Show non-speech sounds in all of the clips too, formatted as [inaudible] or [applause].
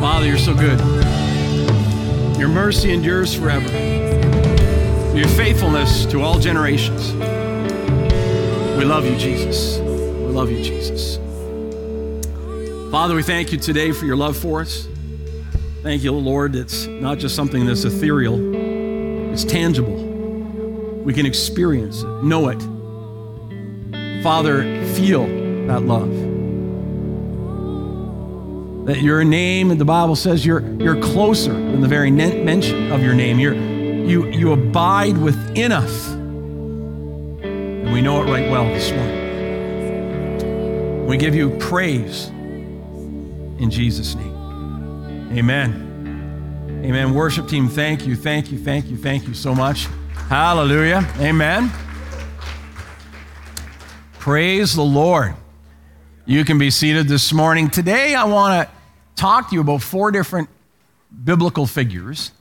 Father, you're so good. Your mercy endures forever. Your faithfulness to all generations. We love you, Jesus. We love you, Jesus. Father, we thank you today for your love for us. Thank you, Lord, it's not just something that's ethereal, it's tangible. We can experience it, know it. Father, feel that love. That your name, and the Bible says you're, you're closer than the very mention of your name. You're, you, you abide within us. And we know it right well this morning. We give you praise in Jesus' name. Amen. Amen. Worship team, thank you, thank you, thank you, thank you so much. Hallelujah. Amen. Praise the Lord. You can be seated this morning. Today, I want to talk to you about four different biblical figures,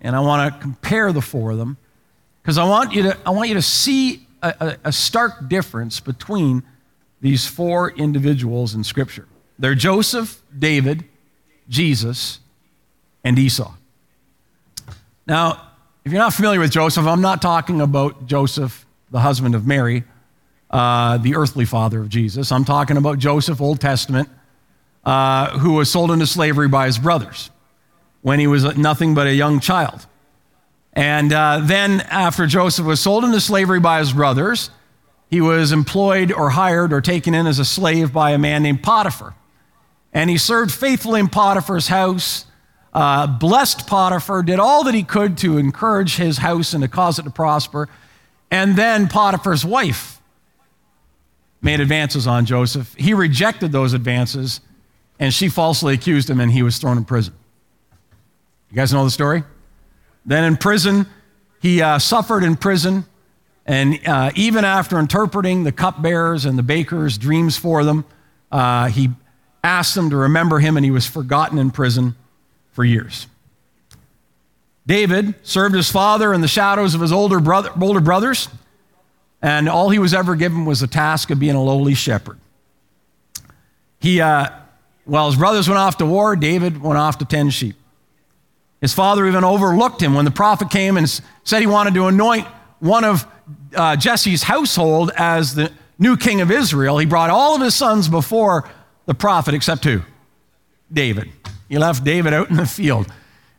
and I want to compare the four of them because I want you to I want you to see a, a, a stark difference between these four individuals in Scripture. They're Joseph, David, Jesus, and Esau. Now, if you're not familiar with Joseph, I'm not talking about Joseph, the husband of Mary, uh, the earthly father of Jesus. I'm talking about Joseph, Old Testament, uh, who was sold into slavery by his brothers when he was nothing but a young child. And uh, then, after Joseph was sold into slavery by his brothers, he was employed or hired or taken in as a slave by a man named Potiphar. And he served faithfully in Potiphar's house, uh, blessed Potiphar, did all that he could to encourage his house and to cause it to prosper. And then Potiphar's wife made advances on Joseph. He rejected those advances, and she falsely accused him, and he was thrown in prison. You guys know the story? Then in prison, he uh, suffered in prison. And uh, even after interpreting the cupbearers and the bakers' dreams for them, uh, he asked them to remember him, and he was forgotten in prison for years. David served his father in the shadows of his older, brother, older brothers, and all he was ever given was the task of being a lowly shepherd. He, uh, while his brothers went off to war, David went off to tend sheep. His father even overlooked him when the prophet came and said he wanted to anoint one of uh, Jesse's household as the new king of Israel. He brought all of his sons before the prophet except who? David. He left David out in the field.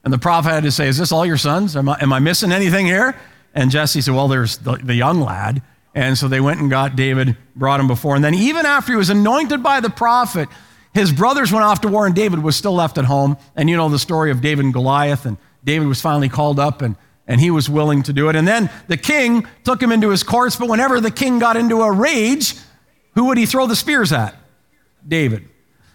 And the prophet had to say, Is this all your sons? Am I, am I missing anything here? And Jesse said, Well, there's the, the young lad. And so they went and got David, brought him before. And then, even after he was anointed by the prophet, his brothers went off to war, and David was still left at home. And you know the story of David and Goliath. And David was finally called up, and, and he was willing to do it. And then the king took him into his courts. But whenever the king got into a rage, who would he throw the spears at? David.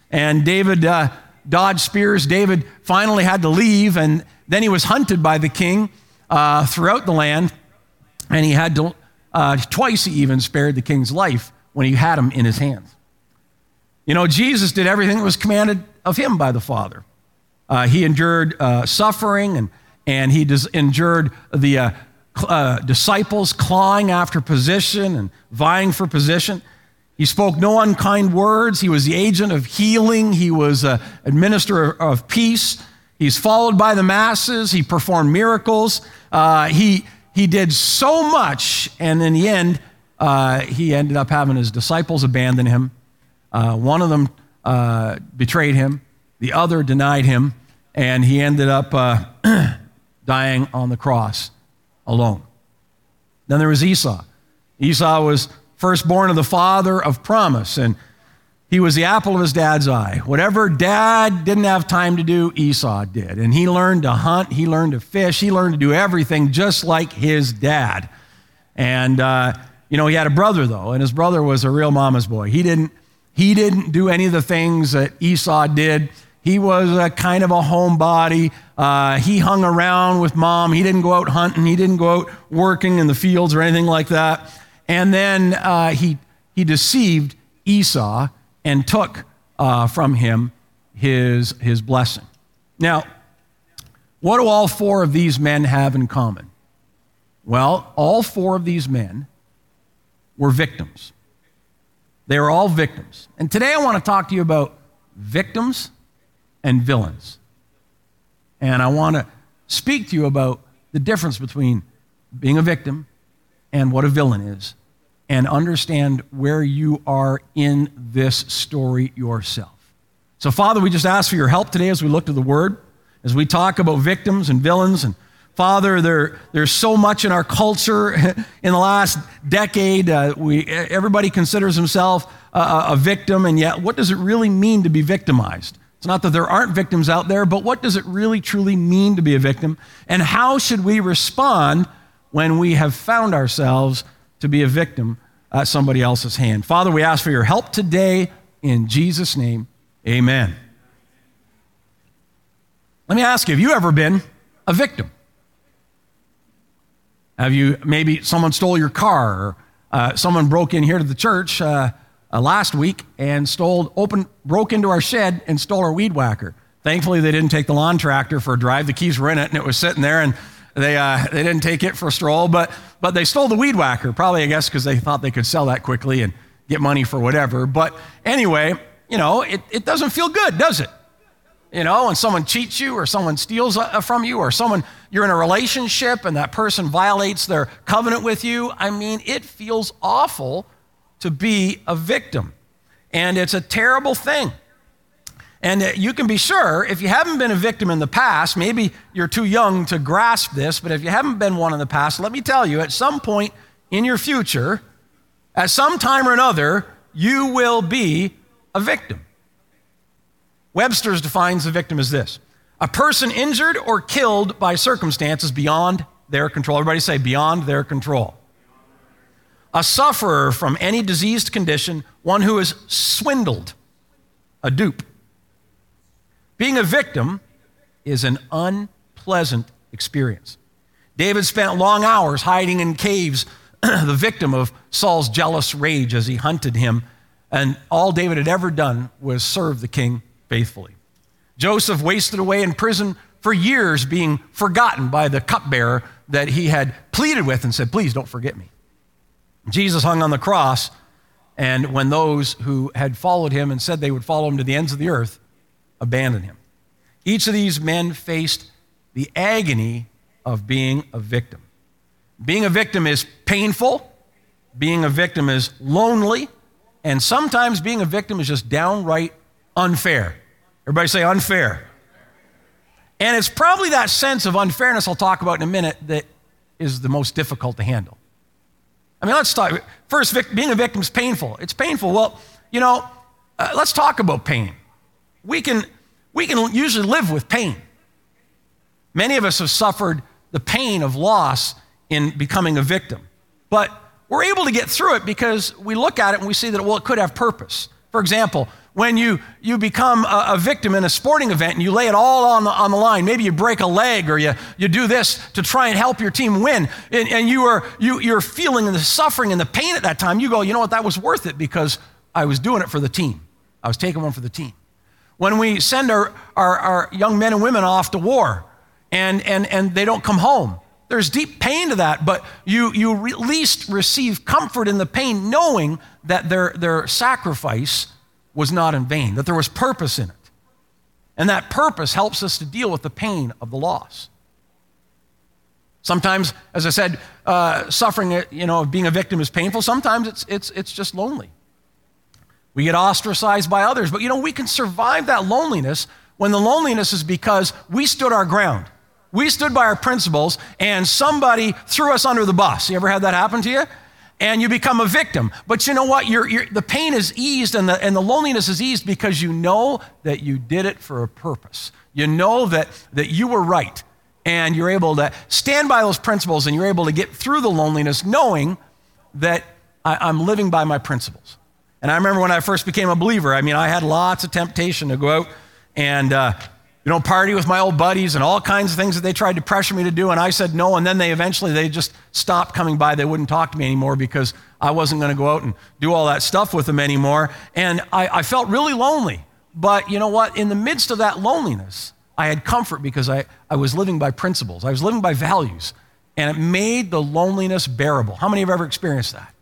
And David uh, dodged spears. David finally had to leave, and then he was hunted by the king uh, throughout the land. And he had to, uh, twice he even spared the king's life when he had him in his hands. You know, Jesus did everything that was commanded of him by the Father. Uh, he endured uh, suffering and, and he des- endured the uh, uh, disciples clawing after position and vying for position. He spoke no unkind words. He was the agent of healing. He was an administrator of peace. He's followed by the masses. He performed miracles. Uh, he, he did so much, and in the end, uh, he ended up having his disciples abandon him. Uh, one of them uh, betrayed him, the other denied him, and he ended up uh, [clears throat] dying on the cross alone. Then there was Esau. Esau was firstborn of the father of promise. And he was the apple of his dad's eye. Whatever dad didn't have time to do, Esau did. And he learned to hunt, he learned to fish, he learned to do everything just like his dad. And, uh, you know, he had a brother, though, and his brother was a real mama's boy. He didn't, he didn't do any of the things that Esau did. He was a kind of a homebody. Uh, he hung around with mom. He didn't go out hunting. He didn't go out working in the fields or anything like that. And then uh, he, he deceived Esau and took uh, from him his, his blessing. Now, what do all four of these men have in common? Well, all four of these men were victims. They were all victims. And today I want to talk to you about victims and villains. And I want to speak to you about the difference between being a victim and what a villain is, and understand where you are in this story yourself. So, Father, we just ask for your help today as we look to the Word, as we talk about victims and villains. And Father, there, there's so much in our culture [laughs] in the last decade. Uh, we, everybody considers himself a, a victim, and yet, what does it really mean to be victimized? It's not that there aren't victims out there, but what does it really truly mean to be a victim? And how should we respond when we have found ourselves to be a victim at somebody else's hand? Father, we ask for your help today in Jesus' name. Amen. Let me ask you have you ever been a victim? Have you maybe someone stole your car or uh, someone broke in here to the church? Uh, uh, last week and stole, open, broke into our shed and stole our weed whacker. Thankfully, they didn't take the lawn tractor for a drive. The keys were in it, and it was sitting there, and they, uh, they didn't take it for a stroll. But, but they stole the weed whacker, probably, I guess, because they thought they could sell that quickly and get money for whatever. But anyway, you know, it, it doesn't feel good, does it? You know, when someone cheats you or someone steals uh, from you or someone, you're in a relationship and that person violates their covenant with you, I mean, it feels awful to be a victim. And it's a terrible thing. And you can be sure, if you haven't been a victim in the past, maybe you're too young to grasp this, but if you haven't been one in the past, let me tell you, at some point in your future, at some time or another, you will be a victim. Webster's defines a victim as this a person injured or killed by circumstances beyond their control. Everybody say, beyond their control a sufferer from any diseased condition, one who is swindled, a dupe. Being a victim is an unpleasant experience. David spent long hours hiding in caves, [clears throat] the victim of Saul's jealous rage as he hunted him, and all David had ever done was serve the king faithfully. Joseph wasted away in prison for years, being forgotten by the cupbearer that he had pleaded with and said, Please don't forget me. Jesus hung on the cross, and when those who had followed him and said they would follow him to the ends of the earth abandoned him. Each of these men faced the agony of being a victim. Being a victim is painful, being a victim is lonely, and sometimes being a victim is just downright unfair. Everybody say unfair. And it's probably that sense of unfairness I'll talk about in a minute that is the most difficult to handle. I mean, let's talk. First, being a victim is painful. It's painful. Well, you know, uh, let's talk about pain. We can, we can usually live with pain. Many of us have suffered the pain of loss in becoming a victim. But we're able to get through it because we look at it and we see that, well, it could have purpose. For example, when you, you become a, a, victim in a sporting event and you lay it all on the, on the line, maybe you break a leg or you, you do this to try and help your team win, and, and you are, you, you're feeling the suffering and the pain at that time, you go, you know what, that was worth it because I was doing it for the team. I was taking one for the team. When we send our, our, our young men and women off to war and, and, and they don't come home, there's deep pain to that, but you, you at least receive comfort in the pain knowing that their, their sacrifice was not in vain, that there was purpose in it. And that purpose helps us to deal with the pain of the loss. Sometimes, as I said, uh, suffering, uh, you know, being a victim is painful. Sometimes it's, it's, it's just lonely. We get ostracized by others, but you know, we can survive that loneliness when the loneliness is because we stood our ground. We stood by our principles and somebody threw us under the bus. You ever had that happen to you? And you become a victim. But you know what? You're, you're, the pain is eased and the, and the loneliness is eased because you know that you did it for a purpose. You know that, that you were right, and you're able to stand by those principles and you're able to get through the loneliness knowing that I, am living by my principles. And I remember when I first became a believer, I mean, I had lots of temptation to go out and uh, you know, party with my old buddies and all kinds of things that they tried to pressure me to do. And I said no. And then they eventually, they just stopped coming by. They wouldn't talk to me anymore because I wasn't going to go out and do all that stuff with them anymore. And I, I, felt really lonely. But you know what? In the midst of that loneliness, I had comfort because I, I was living by principles. I was living by values. And it made the loneliness bearable. How many have ever experienced that?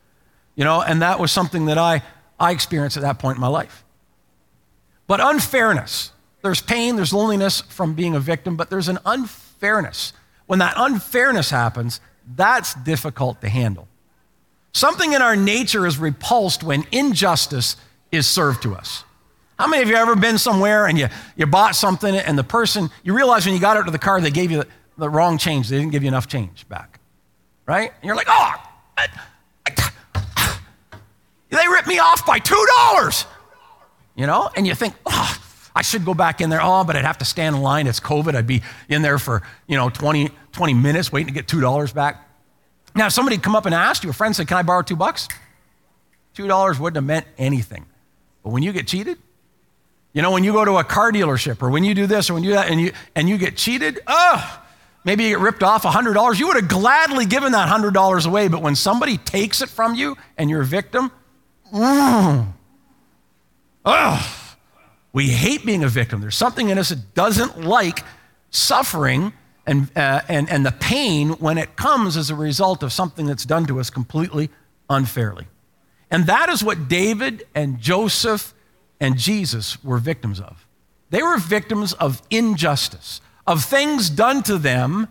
You know, and that was something that I, I experienced at that point in my life. But unfairness, There's pain, there's loneliness from being a victim, but there's an unfairness. When that unfairness happens, that's difficult to handle. Something in our nature is repulsed when injustice is served to us. How many of you ever been somewhere and you, you bought something and the person, you realize when you got out to the car, they gave you the, the wrong change. They didn't give you enough change back. Right? And you're like, oh, I, I, they ripped me off by $2. You know? And you think, oh, I should go back in there. Oh, but I'd have to stand in line. It's COVID. I'd be in there for, you know, 20, 20 minutes waiting to get $2 back. Now, if somebody come up and asked you, a friend said, Can I borrow two bucks? $2 wouldn't have meant anything. But when you get cheated, you know, when you go to a car dealership or when you do this or when you do that and you, and you get cheated, oh, maybe you get ripped off $100, you would have gladly given that $100 away. But when somebody takes it from you and you're a victim, oh, we hate being a victim. There's something in us that doesn't like suffering and, uh, and, and the pain when it comes as a result of something that's done to us completely unfairly. And that is what David and Joseph and Jesus were victims of. They were victims of injustice, of things done to them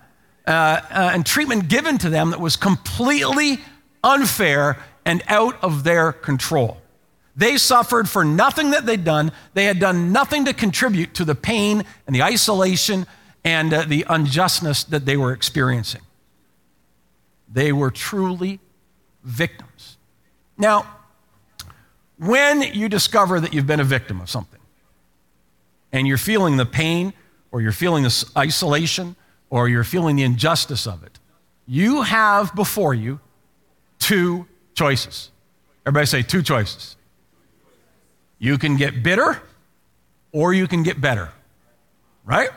uh, uh, and treatment given to them that was completely unfair and out of their control. They suffered for nothing that they'd done. They had done nothing to contribute to the pain and the isolation and uh, the unjustness that they were experiencing. They were truly victims. Now, when you discover that you've been a victim of something and you're feeling the pain or you're feeling this isolation or you're feeling the injustice of it, you have before you two choices. Everybody say two choices. You can get bitter or you can get better, right?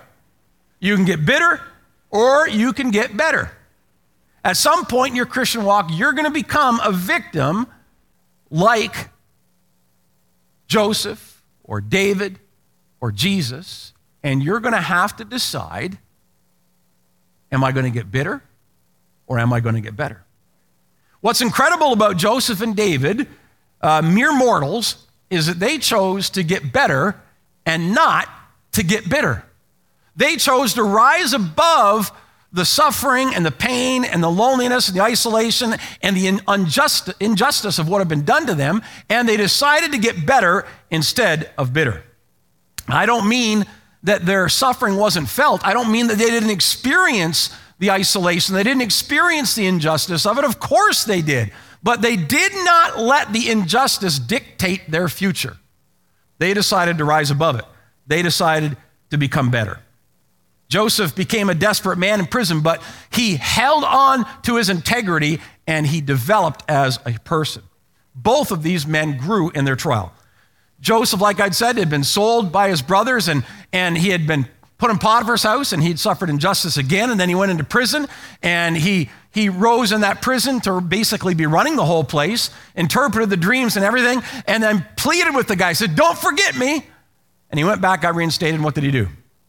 You can get bitter or you can get better. At some point in your Christian walk, you're going to become a victim like Joseph or David or Jesus, and you're going to have to decide am I going to get bitter or am I going to get better? What's incredible about Joseph and David, uh, mere mortals, is that they chose to get better and not to get bitter. They chose to rise above the suffering and the pain and the loneliness and the isolation and the unjust, injustice of what had been done to them, and they decided to get better instead of bitter. I don't mean that their suffering wasn't felt. I don't mean that they didn't experience the isolation, they didn't experience the injustice of it. Of course they did. But they did not let the injustice dictate their future. They decided to rise above it, they decided to become better. Joseph became a desperate man in prison, but he held on to his integrity and he developed as a person. Both of these men grew in their trial. Joseph, like I'd said, had been sold by his brothers and, and he had been put in Potiphar's house and he'd suffered injustice again. And then he went into prison and he, he rose in that prison to basically be running the whole place, interpreted the dreams and everything, and then pleaded with the guy, said, Don't forget me. And he went back, got reinstated. And what did he do?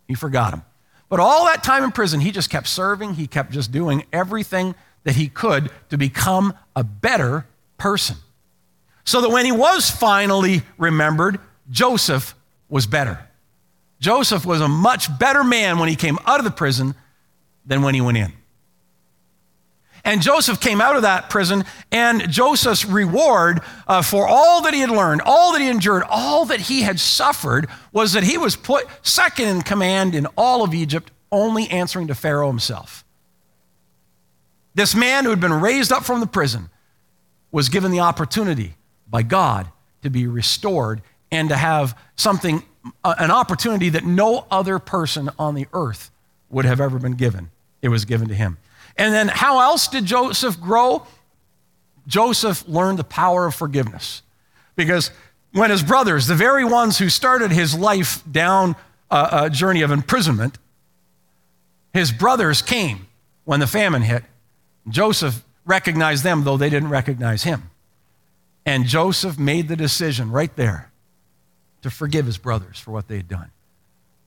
He forgot him. But all that time in prison, he just kept serving. He kept just doing everything that he could to become a better person. So that when he was finally remembered, Joseph was better. Joseph was a much better man when he came out of the prison than when he went in. And Joseph came out of that prison, and Joseph's reward uh, for all that he had learned, all that he endured, all that he had suffered was that he was put second in command in all of Egypt, only answering to Pharaoh himself. This man who had been raised up from the prison was given the opportunity by God to be restored and to have something, uh, an opportunity that no other person on the earth would have ever been given. It was given to him. And then how else did Joseph grow? Joseph learned the power of forgiveness. Because when his brothers, the very ones who started his life down a, a journey of imprisonment, his brothers came when the famine hit. Joseph recognized them, though they didn't recognize him. And Joseph made the decision right there to forgive his brothers for what they had done.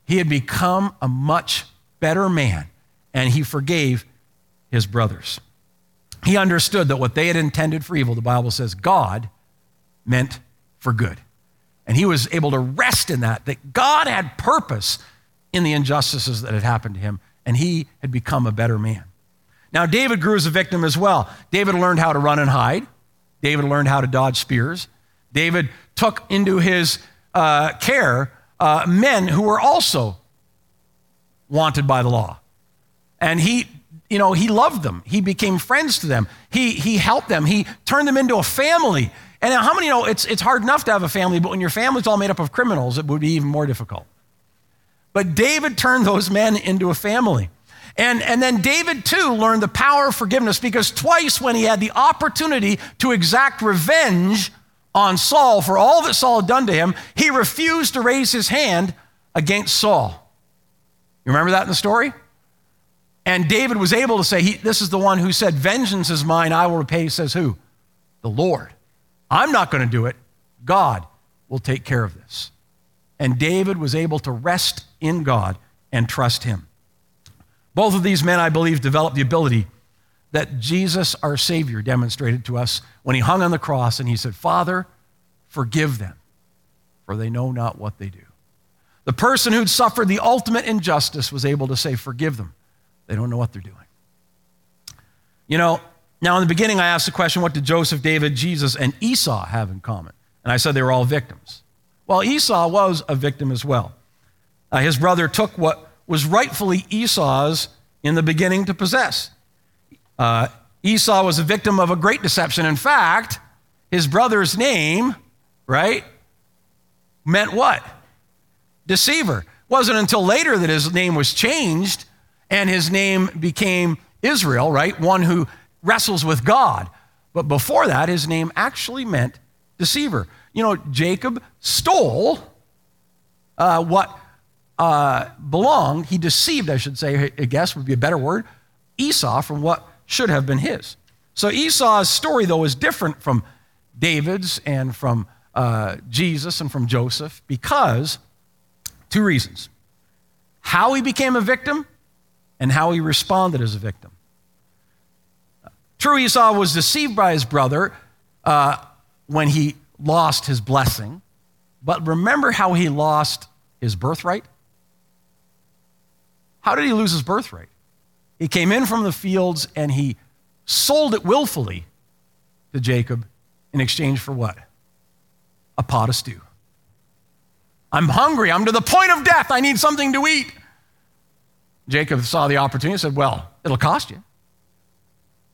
He had become a much better man, and he forgave his brothers. He understood that what they had intended for evil, the Bible says, God meant for good. And he was able to rest in that, that God had purpose in the injustices that had happened to him, and he had become a better man. Now, David grew as a victim as well. David learned how to run and hide. David learned how to dodge spears. David took into his uh, care uh, men who were also wanted by the law. And he, you know, he loved them. He became friends to them. He, he helped them. He turned them into a family. And how many know it's, it's hard enough to have a family, but when your family's all made up of criminals, it would be even more difficult. But David turned those men into a family. And, and then David, too, learned the power of forgiveness because twice when he had the opportunity to exact revenge on Saul for all that Saul had done to him, he refused to raise his hand against Saul. You remember that in the story? And David was able to say, he, This is the one who said, Vengeance is mine, I will repay, says who? The Lord. I'm not going to do it. God will take care of this. And David was able to rest in God and trust him. Both of these men, I believe, developed the ability that Jesus, our Savior, demonstrated to us when he hung on the cross and he said, Father, forgive them, for they know not what they do. The person who'd suffered the ultimate injustice was able to say, Forgive them. They don't know what they're doing. You know, now in the beginning, I asked the question what did Joseph, David, Jesus, and Esau have in common? And I said they were all victims. Well, Esau was a victim as well. Uh, his brother took what was rightfully Esau's in the beginning to possess. Uh, Esau was a victim of a great deception. In fact, his brother's name, right, meant what? Deceiver. It wasn't until later that his name was changed and his name became Israel, right? One who wrestles with God. But before that, his name actually meant deceiver. You know, Jacob stole uh, what uh, belonged, he deceived, I should say, I guess would be a better word, Esau from what should have been his. So Esau's story, though, is different from David's and from uh, Jesus and from Joseph because two reasons how he became a victim and how he responded as a victim. True, Esau was deceived by his brother uh, when he lost his blessing, but remember how he lost his birthright? How did he lose his birthright? He came in from the fields and he sold it willfully to Jacob in exchange for what? A pot of stew. I'm hungry. I'm to the point of death. I need something to eat. Jacob saw the opportunity and said, Well, it'll cost you.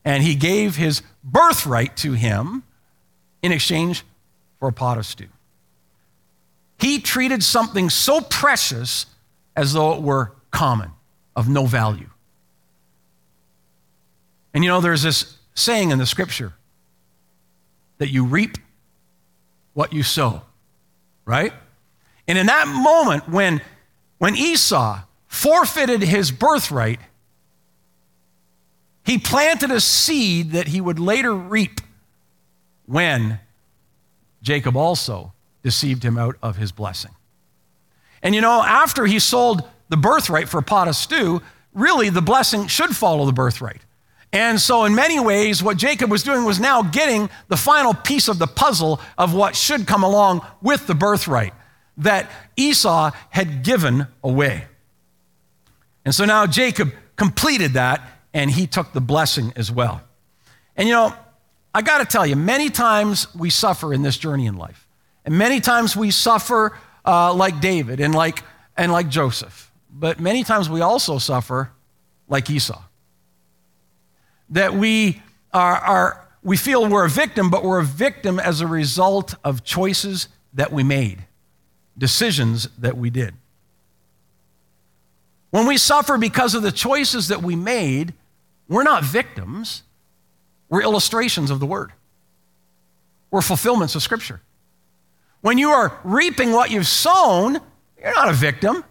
And he gave his birthright to him in exchange for a pot of stew. He treated something so precious as though it were common of no value. And you know, there's this saying in the scripture that you reap what you sow, right? And in that moment, when, when Esau forfeited his birthright, he planted a seed that he would later reap when Jacob also deceived him out of his blessing. And you know, after he sold the birthright for a pot of stew, really the blessing should follow the birthright. And so, in many ways, what Jacob was doing was now getting the final piece of the puzzle of what should come along with the birthright that Esau had given away. And so now Jacob completed that and he took the blessing as well. And you know, I got to tell you, many times we suffer in this journey in life. And many times we suffer uh, like David and like, and like Joseph but many times we also suffer like Esau. That we are, are, we feel we're a victim, but we're a victim as a result of choices that we made, decisions that we did. When we suffer because of the choices that we made, we're not victims, we're illustrations of the word. We're fulfillments of Scripture. When you are reaping what you've sown, you're not a victim.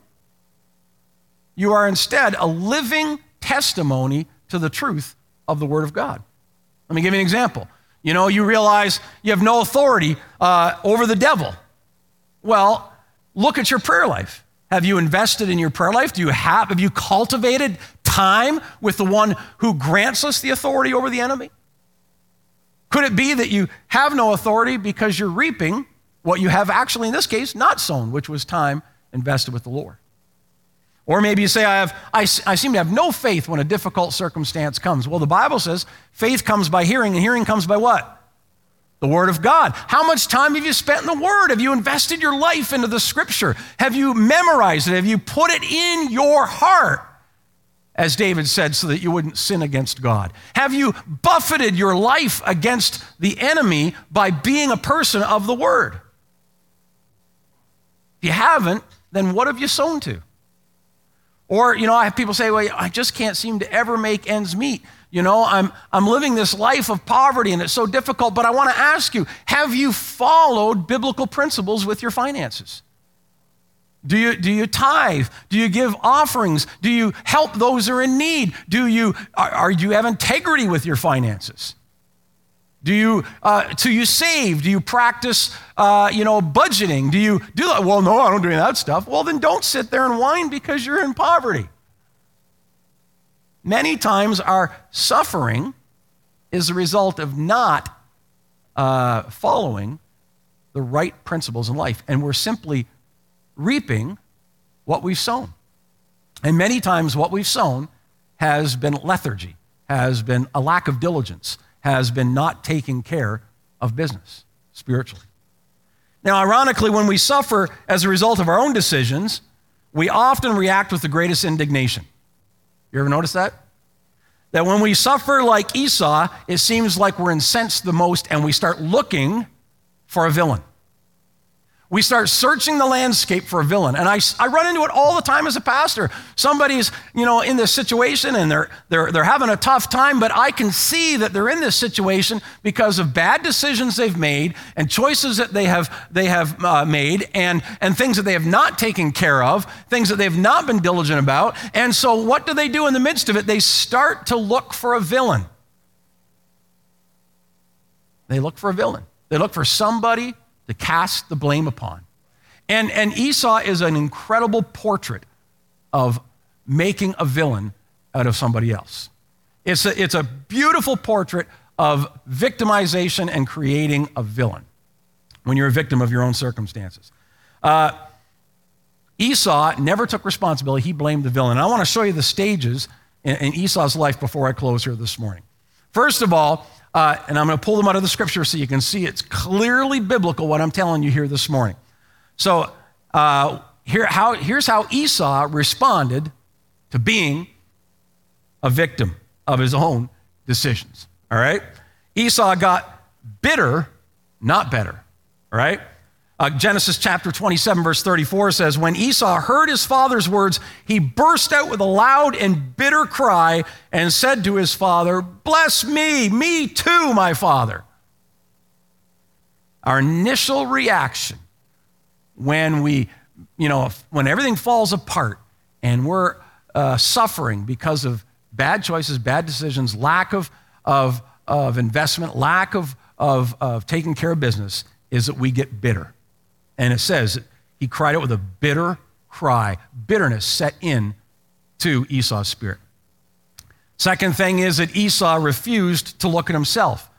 You are instead a living testimony to the truth of the Word of God. Let me give you an example. You know, you realize you have no authority uh, over the devil. Well, look at your prayer life. Have you invested in your prayer life? Do you have, have you cultivated time with the one who grants us the authority over the enemy? Could it be that you have no authority because you're reaping what you have actually, in this case, not sown, which was time invested with the Lord. Or maybe you say, I, have, I, I seem to have no faith when a difficult circumstance comes. Well, the Bible says faith comes by hearing, and hearing comes by what? The Word of God. How much time have you spent in the Word? Have you invested your life into the Scripture? Have you memorized it? Have you put it in your heart? As David said, so that you wouldn't sin against God. Have you buffeted your life against the enemy by being a person of the Word? If you haven't, then what have you sown to? Or, you know, I have people say, well, I just can't seem to ever make ends meet. You know, I'm, I'm living this life of poverty and it's so difficult, but I want to ask you have you followed biblical principles with your finances? Do you, do you tithe? Do you give offerings? Do you help those who are in need? Do you, are, are you have integrity with your finances? Do you, uh, do you save? Do you practice, uh, you know, budgeting? Do you do that? Well, no, I don't do any of that stuff. Well, then don't sit there and whine because you're in poverty. Many times our suffering is the result of not uh, following the right principles in life, and we're simply reaping what we've sown. And many times what we've sown has been lethargy, has been a lack of diligence has been not taking care of business spiritually. Now, ironically, when we suffer as a result of our own decisions, we often react with the greatest indignation. You ever notice that? That when we suffer like Esau, it seems like we're incensed the most and we start looking for a villain we start searching the landscape for a villain. And I, I run into it all the time as a pastor. Somebody's, you know, in this situation and they're, they're, they're having a tough time, but I can see that they're in this situation because of bad decisions they've made and choices that they have, they have uh, made and, and things that they have not taken care of, things that they've not been diligent about. And so what do they do in the midst of it? They start to look for a villain. They look for a villain. They look for somebody to cast the blame upon. And, and Esau is an incredible portrait of making a villain out of somebody else. It's a, it's a beautiful portrait of victimization and creating a villain when you're a victim of your own circumstances. Uh, Esau never took responsibility, he blamed the villain. And I want to show you the stages in, in Esau's life before I close here this morning. First of all, uh, and I'm going to pull them out of the scripture so you can see it's clearly biblical what I'm telling you here this morning. So uh, here, how, here's how Esau responded to being a victim of his own decisions. All right? Esau got bitter, not better. All right? Uh, Genesis chapter 27, verse 34 says, When Esau heard his father's words, he burst out with a loud and bitter cry and said to his father, Bless me, me too, my father. Our initial reaction when we, you know, when everything falls apart and we're uh, suffering because of bad choices, bad decisions, lack of, of, of investment, lack of, of, of taking care of business, is that we get bitter. And it says he cried out with a bitter cry. Bitterness set in to Esau's spirit. Second thing is that Esau refused to look at himself.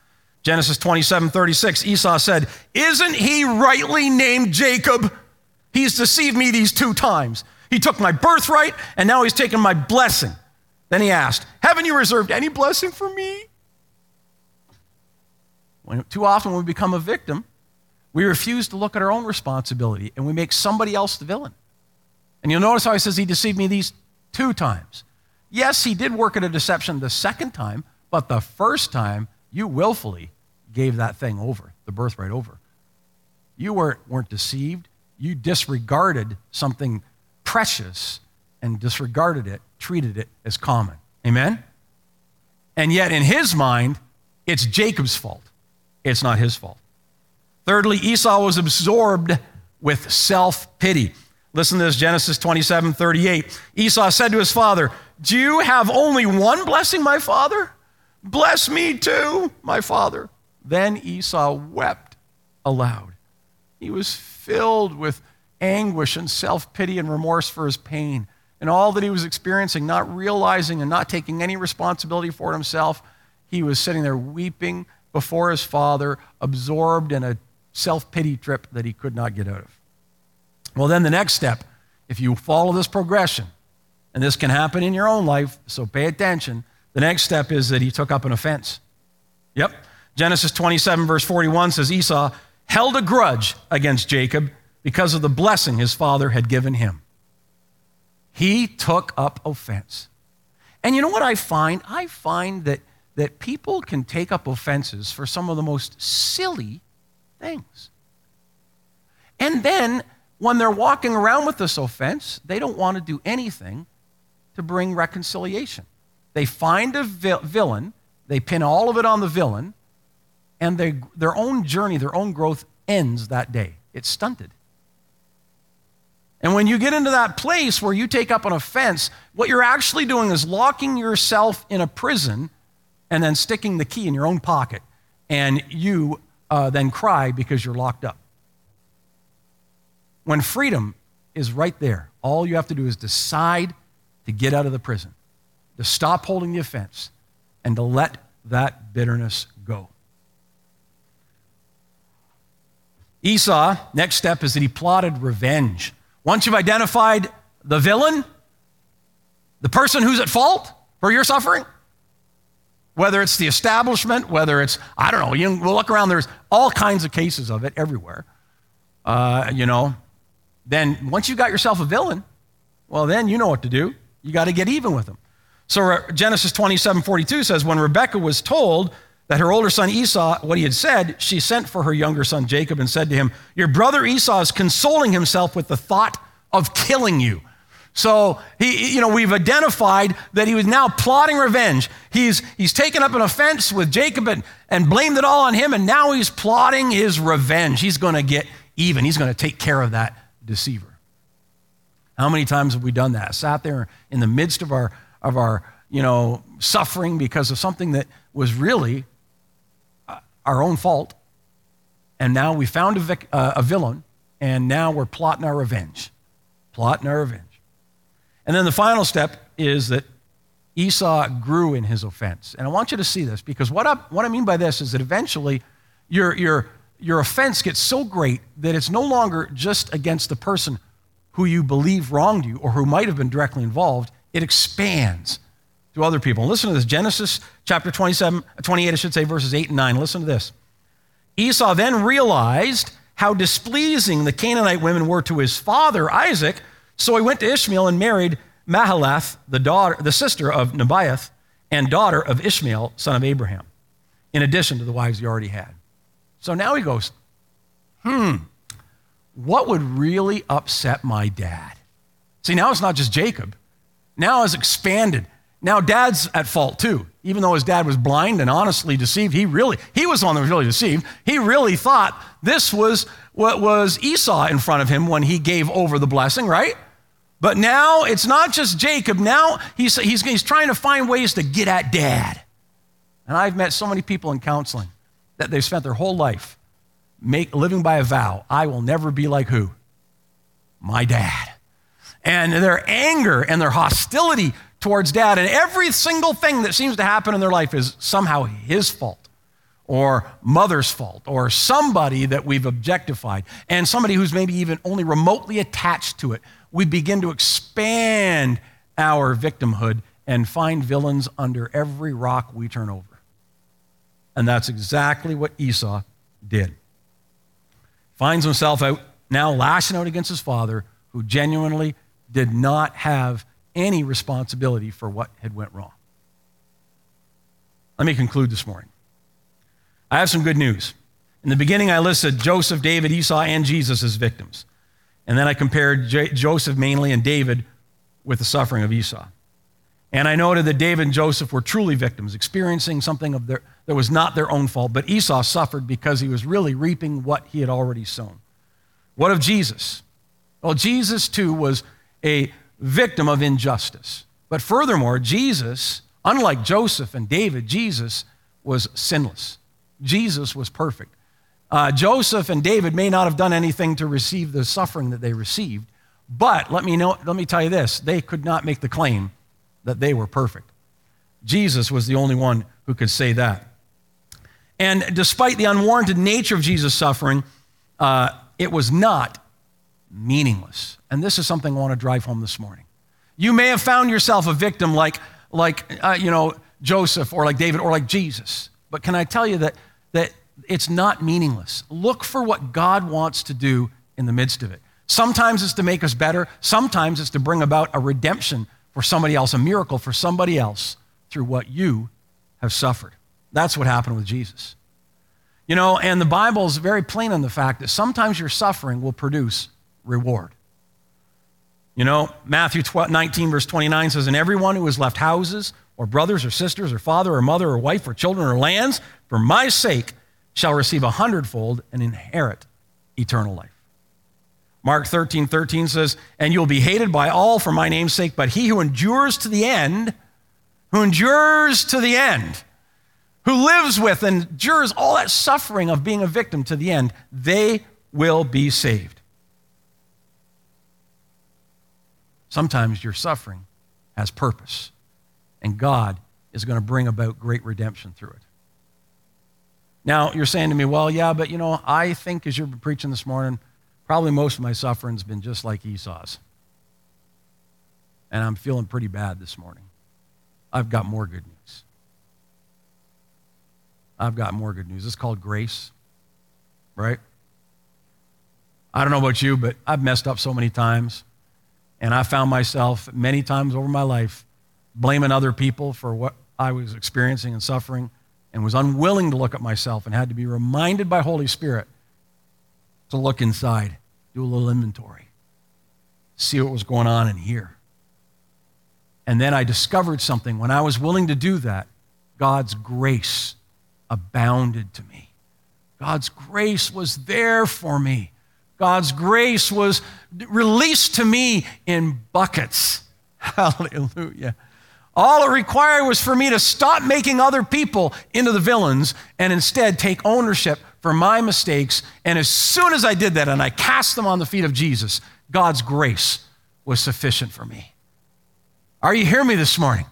Genesis 27 36, Esau said, Isn't he rightly named Jacob? He's deceived me these two times. He took my birthright, and now he's taken my blessing. Then he asked, Haven't you reserved any blessing for me? When, too often, we become a victim, we refuse to look at our own responsibility and we make somebody else the villain. And you'll notice how he says he deceived me these two times. Yes, he did work at a deception the second time, but the first time you willfully gave that thing over, the birthright over. You weren't, weren't deceived. You disregarded something precious and disregarded it, treated it as common. Amen? And yet, in his mind, it's Jacob's fault. It's not his fault. Thirdly, Esau was absorbed with self pity. Listen to this Genesis 27 38. Esau said to his father, Do you have only one blessing, my father? Bless me too, my father. Then Esau wept aloud. He was filled with anguish and self pity and remorse for his pain and all that he was experiencing, not realizing and not taking any responsibility for himself. He was sitting there weeping before his father, absorbed in a self pity trip that he could not get out of. Well, then the next step, if you follow this progression, and this can happen in your own life, so pay attention, the next step is that he took up an offense. Yep. Genesis 27, verse 41 says Esau held a grudge against Jacob because of the blessing his father had given him. He took up offense. And you know what I find? I find that, that people can take up offenses for some of the most silly things. And then when they're walking around with this offense, they don't want to do anything to bring reconciliation. They find a villain, they pin all of it on the villain, and they, their own journey, their own growth ends that day. It's stunted. And when you get into that place where you take up an offense, what you're actually doing is locking yourself in a prison and then sticking the key in your own pocket. And you uh, then cry because you're locked up. When freedom is right there, all you have to do is decide to get out of the prison, to stop holding the offense, and to let that bitterness go. Esau, next step is that he plotted revenge. Once you've identified the villain, the person who's at fault for your suffering, whether it's the establishment, whether it's, I don't know, you look around, there's all kinds of cases of it everywhere. Uh, you know, then once you've got yourself a villain, well, then you know what to do. You got to get even with them. So Genesis 27 42 says, When Rebekah was told that her older son Esau, what he had said, she sent for her younger son Jacob and said to him, Your brother Esau is consoling himself with the thought of killing you. So he, you know, we've identified that he was now plotting revenge. He's, he's taken up an offense with Jacob and, and blamed it all on him, and now he's plotting his revenge. He's going to get even. He's going to take care of that deceiver. How many times have we done that? Sat there in the midst of our, of our you know, suffering because of something that was really uh, our own fault. And now we found a, vic, uh, a villain, and now we're plotting our revenge. Plotting our revenge. And then the final step is that Esau grew in his offense. And I want you to see this because what I, what I mean by this is that eventually your, your, your offense gets so great that it's no longer just against the person who you believe wronged you or who might have been directly involved, it expands to other people. Listen to this Genesis chapter 27, 28, I should say, verses 8 and 9. Listen to this. Esau then realized how displeasing the Canaanite women were to his father, Isaac, so he went to Ishmael and married Mahalath, the, daughter, the sister of Nebaioth, and daughter of Ishmael, son of Abraham, in addition to the wives he already had. So now he goes, hmm, what would really upset my dad? See, now it's not just Jacob. Now it's expanded. Now dad's at fault too. Even though his dad was blind and honestly deceived, he really, he was on the was really deceived. He really thought this was what was Esau in front of him when he gave over the blessing, right? But now it's not just Jacob. Now he's, he's, he's trying to find ways to get at dad. And I've met so many people in counseling that they've spent their whole life make, living by a vow I will never be like who? My dad. And their anger and their hostility towards dad, and every single thing that seems to happen in their life is somehow his fault or mother's fault or somebody that we've objectified and somebody who's maybe even only remotely attached to it. We begin to expand our victimhood and find villains under every rock we turn over. And that's exactly what Esau did finds himself out now lashing out against his father, who genuinely did not have any responsibility for what had went wrong. Let me conclude this morning. I have some good news. In the beginning, I listed Joseph, David, Esau, and Jesus as victims. And then I compared J- Joseph mainly and David with the suffering of Esau. And I noted that David and Joseph were truly victims, experiencing something of their, that was not their own fault. But Esau suffered because he was really reaping what he had already sown. What of Jesus? Well, Jesus too was a victim of injustice. But furthermore, Jesus, unlike Joseph and David, Jesus was sinless. Jesus was perfect. Uh, Joseph and David may not have done anything to receive the suffering that they received, but let me, know, let me tell you this they could not make the claim that they were perfect. Jesus was the only one who could say that. And despite the unwarranted nature of Jesus' suffering, uh, it was not meaningless. And this is something I want to drive home this morning. You may have found yourself a victim like, like uh, you know, Joseph or like David or like Jesus. But can I tell you that, that it's not meaningless? Look for what God wants to do in the midst of it. Sometimes it's to make us better, sometimes it's to bring about a redemption for somebody else, a miracle for somebody else through what you have suffered. That's what happened with Jesus. You know, and the Bible is very plain on the fact that sometimes your suffering will produce reward. You know, Matthew 12, 19, verse 29 says, And everyone who has left houses, or brothers, or sisters, or father, or mother, or wife, or children, or lands, for my sake, shall receive a hundredfold and inherit eternal life. Mark 13, 13 says, And you'll be hated by all for my name's sake, but he who endures to the end, who endures to the end, who lives with and endures all that suffering of being a victim to the end, they will be saved. Sometimes your suffering has purpose, and God is going to bring about great redemption through it. Now, you're saying to me, well, yeah, but you know, I think as you're preaching this morning, Probably most of my suffering's been just like Esau's. And I'm feeling pretty bad this morning. I've got more good news. I've got more good news. It's called grace, right? I don't know about you, but I've messed up so many times. And I found myself many times over my life blaming other people for what I was experiencing and suffering and was unwilling to look at myself and had to be reminded by Holy Spirit to look inside, do a little inventory, see what was going on in here. And then I discovered something. When I was willing to do that, God's grace abounded to me. God's grace was there for me. God's grace was released to me in buckets. [laughs] Hallelujah. All it required was for me to stop making other people into the villains and instead take ownership for my mistakes. And as soon as I did that and I cast them on the feet of Jesus, God's grace was sufficient for me. Are you hearing me this morning?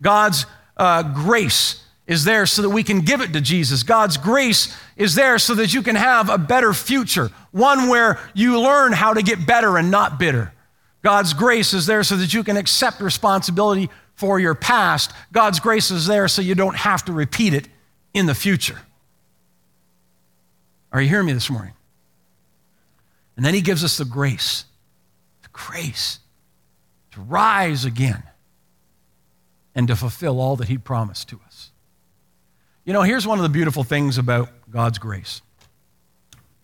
God's uh, grace is there so that we can give it to Jesus. God's grace is there so that you can have a better future, one where you learn how to get better and not bitter. God's grace is there so that you can accept responsibility for your past. God's grace is there so you don't have to repeat it in the future. Are you hearing me this morning? And then he gives us the grace, the grace to rise again and to fulfill all that he promised to us. You know, here's one of the beautiful things about God's grace.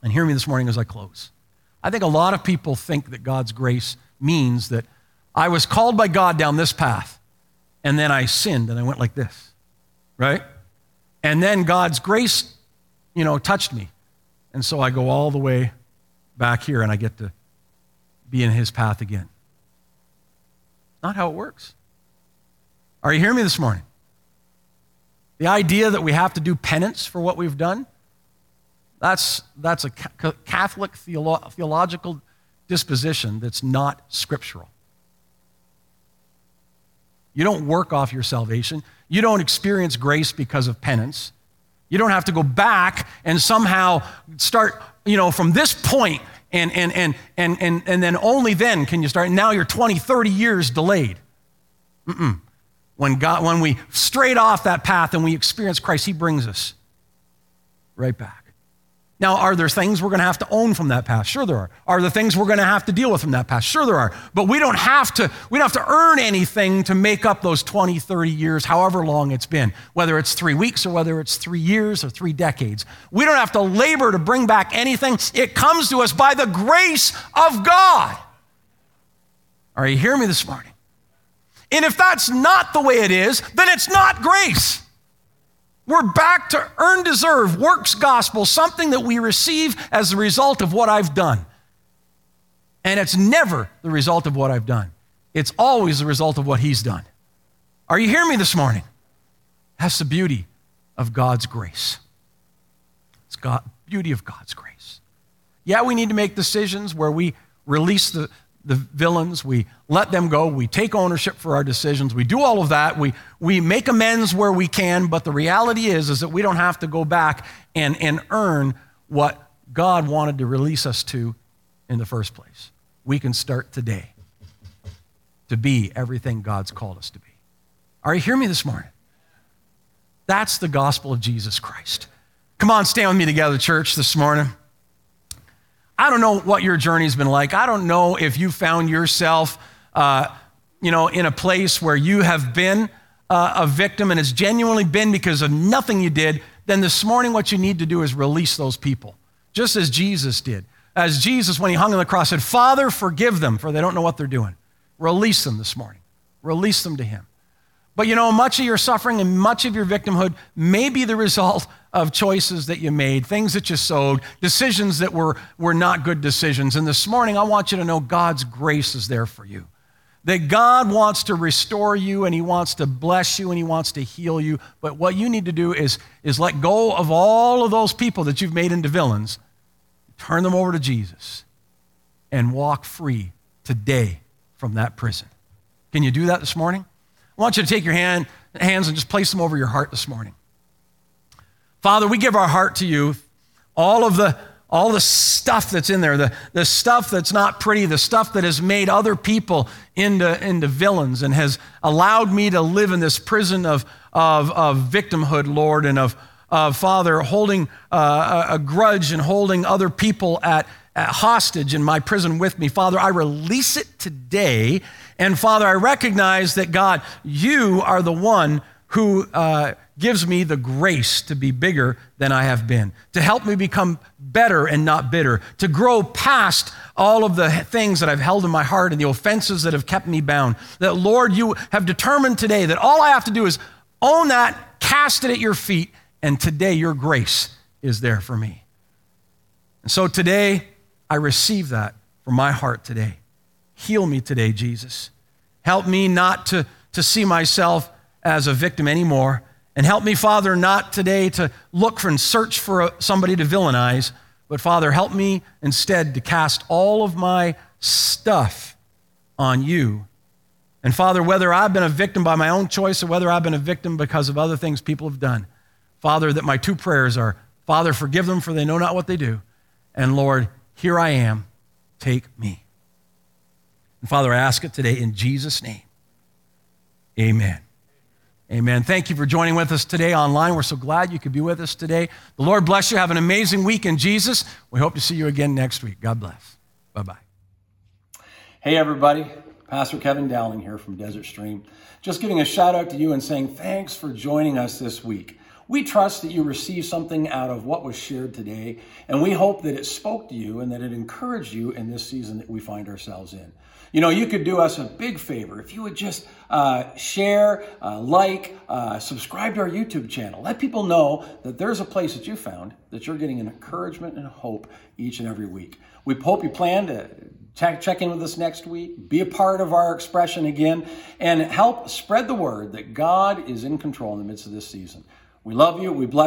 And hear me this morning as I close. I think a lot of people think that God's grace means that I was called by God down this path, and then I sinned and I went like this, right? And then God's grace, you know, touched me. And so I go all the way back here and I get to be in his path again. Not how it works. Are you hearing me this morning? The idea that we have to do penance for what we've done, that's, that's a Catholic theolo- theological disposition that's not scriptural. You don't work off your salvation. You don't experience grace because of penance. You don't have to go back and somehow start, you know, from this point and, and, and, and, and, and then only then can you start. Now you're 20, 30 years delayed. Mm-mm. When, God, when we straight off that path and we experience Christ, He brings us right back. Now, are there things we're going to have to own from that past? Sure, there are. Are there things we're going to have to deal with from that past? Sure, there are. But we don't have to, we don't have to earn anything to make up those 20, 30 years, however long it's been, whether it's three weeks or whether it's three years or three decades. We don't have to labor to bring back anything. It comes to us by the grace of God. Are you hearing me this morning? And if that's not the way it is, then it's not grace. We're back to earn, deserve, works gospel, something that we receive as a result of what I've done. And it's never the result of what I've done, it's always the result of what He's done. Are you hearing me this morning? That's the beauty of God's grace. It's God, beauty of God's grace. Yeah, we need to make decisions where we release the, the villains, we let them go, we take ownership for our decisions, we do all of that, we, we make amends where we can, but the reality is, is that we don't have to go back and, and earn what God wanted to release us to in the first place. We can start today to be everything God's called us to be. Are you hearing me this morning? That's the gospel of Jesus Christ. Come on, stand with me together, church, this morning. I don't know what your journey's been like. I don't know if you found yourself, uh, you know, in a place where you have been uh, a victim and it's genuinely been because of nothing you did. Then this morning, what you need to do is release those people, just as Jesus did. As Jesus, when he hung on the cross, said, Father, forgive them, for they don't know what they're doing. Release them this morning. Release them to him. But you know, much of your suffering and much of your victimhood may be the result of choices that you made, things that you sowed, decisions that were, were not good decisions. And this morning, I want you to know God's grace is there for you. That God wants to restore you and He wants to bless you and He wants to heal you. But what you need to do is, is let go of all of those people that you've made into villains, turn them over to Jesus, and walk free today from that prison. Can you do that this morning? I want you to take your hand, hands and just place them over your heart this morning. Father, we give our heart to you. All of the all the stuff that's in there, the, the stuff that's not pretty, the stuff that has made other people into, into villains and has allowed me to live in this prison of, of, of victimhood, Lord, and of, of Father, holding uh, a, grudge and holding other people at, at hostage in my prison with me. Father, I release it today. And Father, I recognize that God, you are the one who uh, gives me the grace to be bigger than I have been, to help me become better and not bitter, to grow past all of the things that I've held in my heart and the offenses that have kept me bound. That, Lord, you have determined today that all I have to do is own that, cast it at your feet, and today your grace is there for me. And so today, I receive that from my heart today. Heal me today, Jesus. Help me not to, to see myself as a victim anymore. And help me, Father, not today to look for and search for uh, somebody to villainize, but Father, help me instead to cast all of my stuff on you. And Father, whether I've been a victim by my own choice or whether I've been a victim because of other things people have done, Father, that my two prayers are Father, forgive them for they know not what they do. And Lord, here I am, take me. And Father, I ask it today in Jesus' name. Amen. Amen. Thank you for joining with us today online. We're so glad you could be with us today. The Lord bless you. Have an amazing week in Jesus. We hope to see you again next week. God bless. Bye bye. Hey, everybody. Pastor Kevin Dowling here from Desert Stream. Just giving a shout out to you and saying thanks for joining us this week. We trust that you received something out of what was shared today, and we hope that it spoke to you and that it encouraged you in this season that we find ourselves in. You know, you could do us a big favor if you would just uh, share, uh, like, uh, subscribe to our YouTube channel. Let people know that there's a place that you found that you're getting an encouragement and hope each and every week. We hope you plan to check, check in with us next week, be a part of our expression again, and help spread the word that God is in control in the midst of this season. We love you. We bless